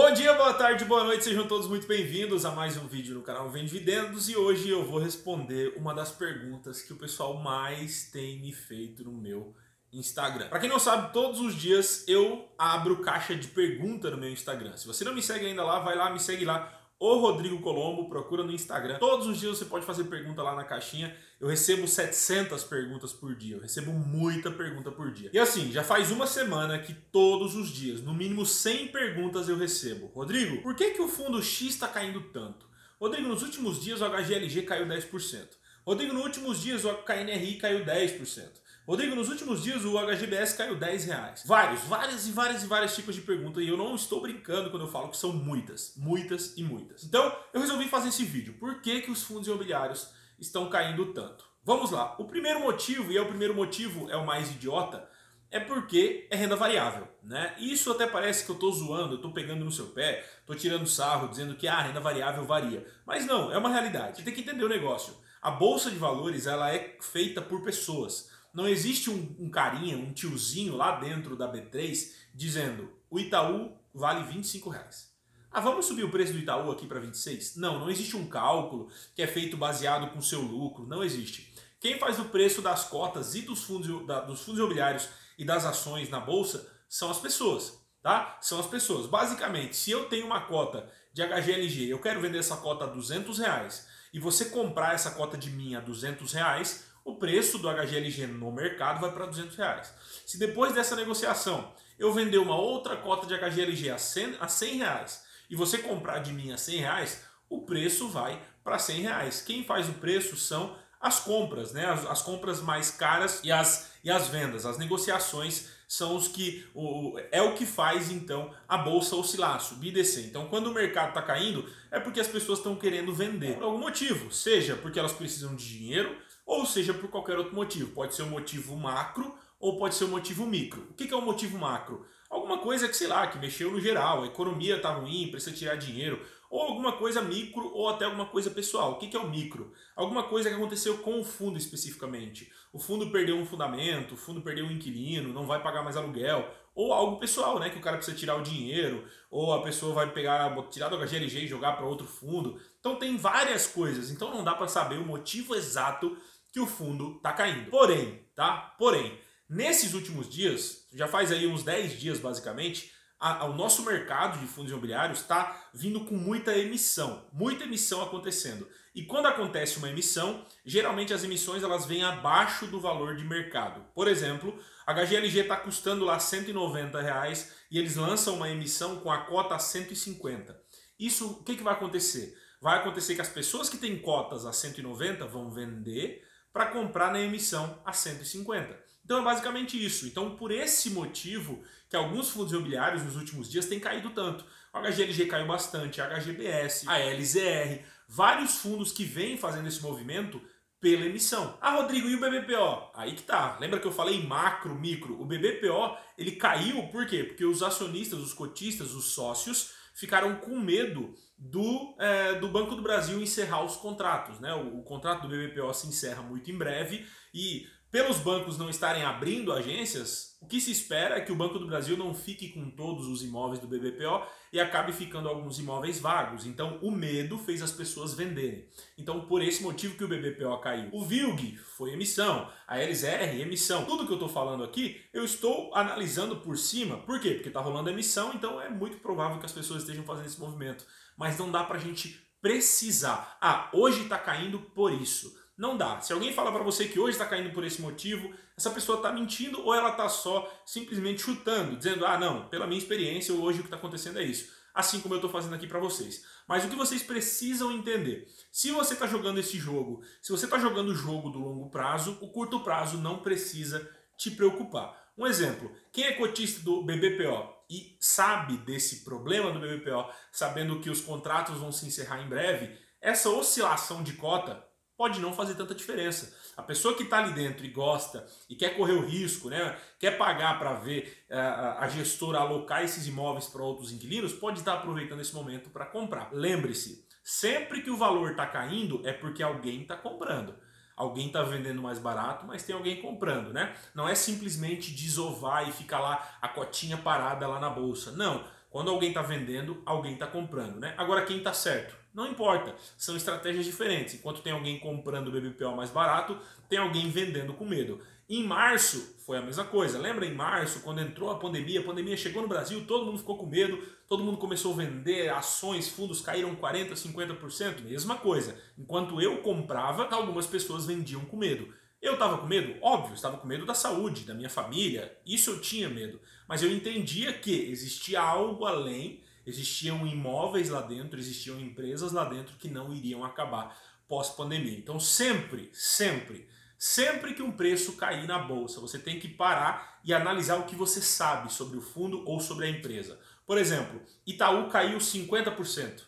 Bom dia, boa tarde, boa noite, sejam todos muito bem-vindos a mais um vídeo no canal Vem Dividendos e hoje eu vou responder uma das perguntas que o pessoal mais tem me feito no meu Instagram. Para quem não sabe, todos os dias eu abro caixa de pergunta no meu Instagram. Se você não me segue ainda lá, vai lá, me segue lá o Rodrigo Colombo, procura no Instagram. Todos os dias você pode fazer pergunta lá na caixinha. Eu recebo 700 perguntas por dia. Eu recebo muita pergunta por dia. E assim, já faz uma semana que todos os dias, no mínimo 100 perguntas eu recebo. Rodrigo, por que, que o fundo X está caindo tanto? Rodrigo, nos últimos dias o HGLG caiu 10%. Rodrigo, nos últimos dias o KNRI caiu 10%. Rodrigo, nos últimos dias o HGBS caiu 10 reais. Vários, várias e várias e vários tipos de perguntas e eu não estou brincando quando eu falo que são muitas, muitas e muitas. Então eu resolvi fazer esse vídeo. Por que, que os fundos imobiliários estão caindo tanto? Vamos lá. O primeiro motivo, e é o primeiro motivo, é o mais idiota, é porque é renda variável, né? Isso até parece que eu estou zoando, eu estou pegando no seu pé, estou tirando sarro, dizendo que ah, a renda variável varia. Mas não, é uma realidade. Você tem que entender o negócio. A bolsa de valores ela é feita por pessoas. Não existe um, um carinha, um tiozinho lá dentro da B3 dizendo o Itaú vale 25 reais. Ah, vamos subir o preço do Itaú aqui para 26? Não, não existe um cálculo que é feito baseado com seu lucro, não existe. Quem faz o preço das cotas e dos fundos, da, dos fundos imobiliários e das ações na bolsa são as pessoas, tá? São as pessoas. Basicamente, se eu tenho uma cota de HGLG, eu quero vender essa cota a 200 reais e você comprar essa cota de mim a 200 reais, o preço do HGLG no mercado vai para 200 reais. Se depois dessa negociação eu vender uma outra cota de HGLG a 100, a 100 reais e você comprar de mim a 100 reais, o preço vai para 100 reais. Quem faz o preço são as compras, né? As, as, compras mais caras e as, e as vendas, as negociações são os que o, é o que faz então a bolsa oscilar, subir e descer. Então, quando o mercado está caindo, é porque as pessoas estão querendo vender por algum motivo, seja porque elas precisam de dinheiro, ou seja por qualquer outro motivo. Pode ser um motivo macro ou pode ser um motivo micro. O que é um motivo macro? Alguma coisa que, sei lá, que mexeu no geral, a economia está ruim, precisa tirar dinheiro, ou alguma coisa micro ou até alguma coisa pessoal. O que é o micro? Alguma coisa que aconteceu com o fundo especificamente. O fundo perdeu um fundamento, o fundo perdeu um inquilino, não vai pagar mais aluguel, ou algo pessoal, né, que o cara precisa tirar o dinheiro, ou a pessoa vai pegar, tirar do HGLG e jogar para outro fundo. Então tem várias coisas, então não dá para saber o motivo exato que o fundo está caindo. Porém, tá? Porém, nesses últimos dias, já faz aí uns 10 dias basicamente, a, a, o nosso mercado de fundos imobiliários está vindo com muita emissão, muita emissão acontecendo. E quando acontece uma emissão, geralmente as emissões elas vêm abaixo do valor de mercado. Por exemplo, a HGLG está custando lá 190 reais e eles lançam uma emissão com a cota a 150. Isso, o que, que vai acontecer? Vai acontecer que as pessoas que têm cotas a 190 vão vender para comprar na emissão a 150. Então é basicamente isso. Então, por esse motivo que alguns fundos imobiliários nos últimos dias têm caído tanto. O HGLG caiu bastante, a HGBS, a LZR, vários fundos que vêm fazendo esse movimento pela emissão. Ah, Rodrigo, e o BBPO? Aí que tá. Lembra que eu falei macro, micro? O BBPO, ele caiu por quê? Porque os acionistas, os cotistas, os sócios ficaram com medo do, é, do Banco do Brasil encerrar os contratos. Né? O, o contrato do BBPO se encerra muito em breve e pelos bancos não estarem abrindo agências, o que se espera é que o Banco do Brasil não fique com todos os imóveis do BBPO e acabe ficando alguns imóveis vagos. Então, o medo fez as pessoas venderem. Então, por esse motivo que o BBPO caiu. O VILG foi emissão, a LZR emissão. Tudo que eu estou falando aqui, eu estou analisando por cima. Por quê? Porque está rolando emissão, então é muito provável que as pessoas estejam fazendo esse movimento. Mas não dá para a gente precisar. Ah, hoje está caindo por isso. Não dá. Se alguém fala para você que hoje está caindo por esse motivo, essa pessoa está mentindo ou ela está só simplesmente chutando, dizendo, ah não, pela minha experiência, hoje o que está acontecendo é isso. Assim como eu estou fazendo aqui para vocês. Mas o que vocês precisam entender, se você está jogando esse jogo, se você está jogando o jogo do longo prazo, o curto prazo não precisa te preocupar. Um exemplo, quem é cotista do BBPO e sabe desse problema do BBPO, sabendo que os contratos vão se encerrar em breve, essa oscilação de cota pode não fazer tanta diferença. A pessoa que está ali dentro e gosta e quer correr o risco, né, quer pagar para ver uh, a gestora alocar esses imóveis para outros inquilinos, pode estar tá aproveitando esse momento para comprar. Lembre-se, sempre que o valor está caindo é porque alguém está comprando. Alguém está vendendo mais barato, mas tem alguém comprando, né? Não é simplesmente desovar e ficar lá a cotinha parada lá na bolsa. Não. Quando alguém está vendendo, alguém está comprando, né? Agora quem está certo? Não importa, são estratégias diferentes. Enquanto tem alguém comprando o BBPO mais barato, tem alguém vendendo com medo. Em março foi a mesma coisa. Lembra em março, quando entrou a pandemia, a pandemia chegou no Brasil, todo mundo ficou com medo, todo mundo começou a vender, ações, fundos caíram 40%, 50%, mesma coisa. Enquanto eu comprava, algumas pessoas vendiam com medo. Eu estava com medo? Óbvio, estava com medo da saúde, da minha família, isso eu tinha medo. Mas eu entendia que existia algo além, existiam imóveis lá dentro, existiam empresas lá dentro que não iriam acabar pós-pandemia. Então sempre, sempre Sempre que um preço cair na bolsa, você tem que parar e analisar o que você sabe sobre o fundo ou sobre a empresa. Por exemplo, Itaú caiu 50%.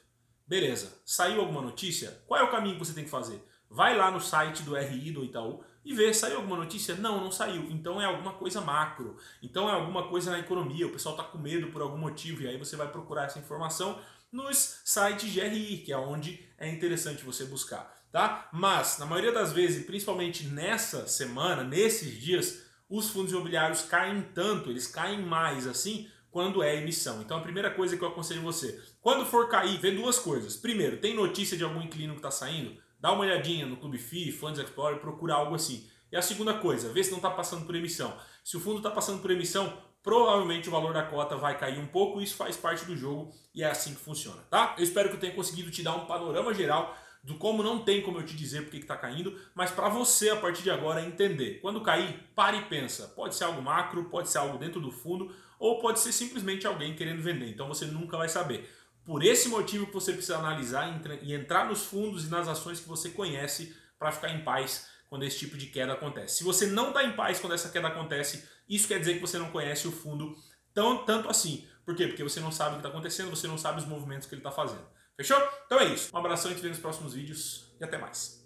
Beleza, saiu alguma notícia? Qual é o caminho que você tem que fazer? Vai lá no site do RI do Itaú e vê, saiu alguma notícia? Não, não saiu. Então é alguma coisa macro. Então é alguma coisa na economia. O pessoal está com medo por algum motivo e aí você vai procurar essa informação nos sites de RI, que é onde é interessante você buscar tá? Mas, na maioria das vezes, principalmente nessa semana, nesses dias, os fundos imobiliários caem tanto, eles caem mais assim, quando é emissão. Então a primeira coisa que eu aconselho você, quando for cair, vê duas coisas. Primeiro, tem notícia de algum inquilino que está saindo? Dá uma olhadinha no Clube FI, Funds Explorer, procura algo assim. E a segunda coisa, vê se não está passando por emissão. Se o fundo está passando por emissão, provavelmente o valor da cota vai cair um pouco, isso faz parte do jogo e é assim que funciona, tá? Eu espero que eu tenha conseguido te dar um panorama geral do como não tem como eu te dizer porque está caindo, mas para você a partir de agora entender. Quando cair, pare e pensa. Pode ser algo macro, pode ser algo dentro do fundo, ou pode ser simplesmente alguém querendo vender. Então você nunca vai saber. Por esse motivo que você precisa analisar e entrar nos fundos e nas ações que você conhece para ficar em paz quando esse tipo de queda acontece. Se você não está em paz quando essa queda acontece, isso quer dizer que você não conhece o fundo tão, tanto assim. Por quê? Porque você não sabe o que está acontecendo, você não sabe os movimentos que ele está fazendo. Fechou? Então é isso. Um abração, a gente vê nos próximos vídeos e até mais.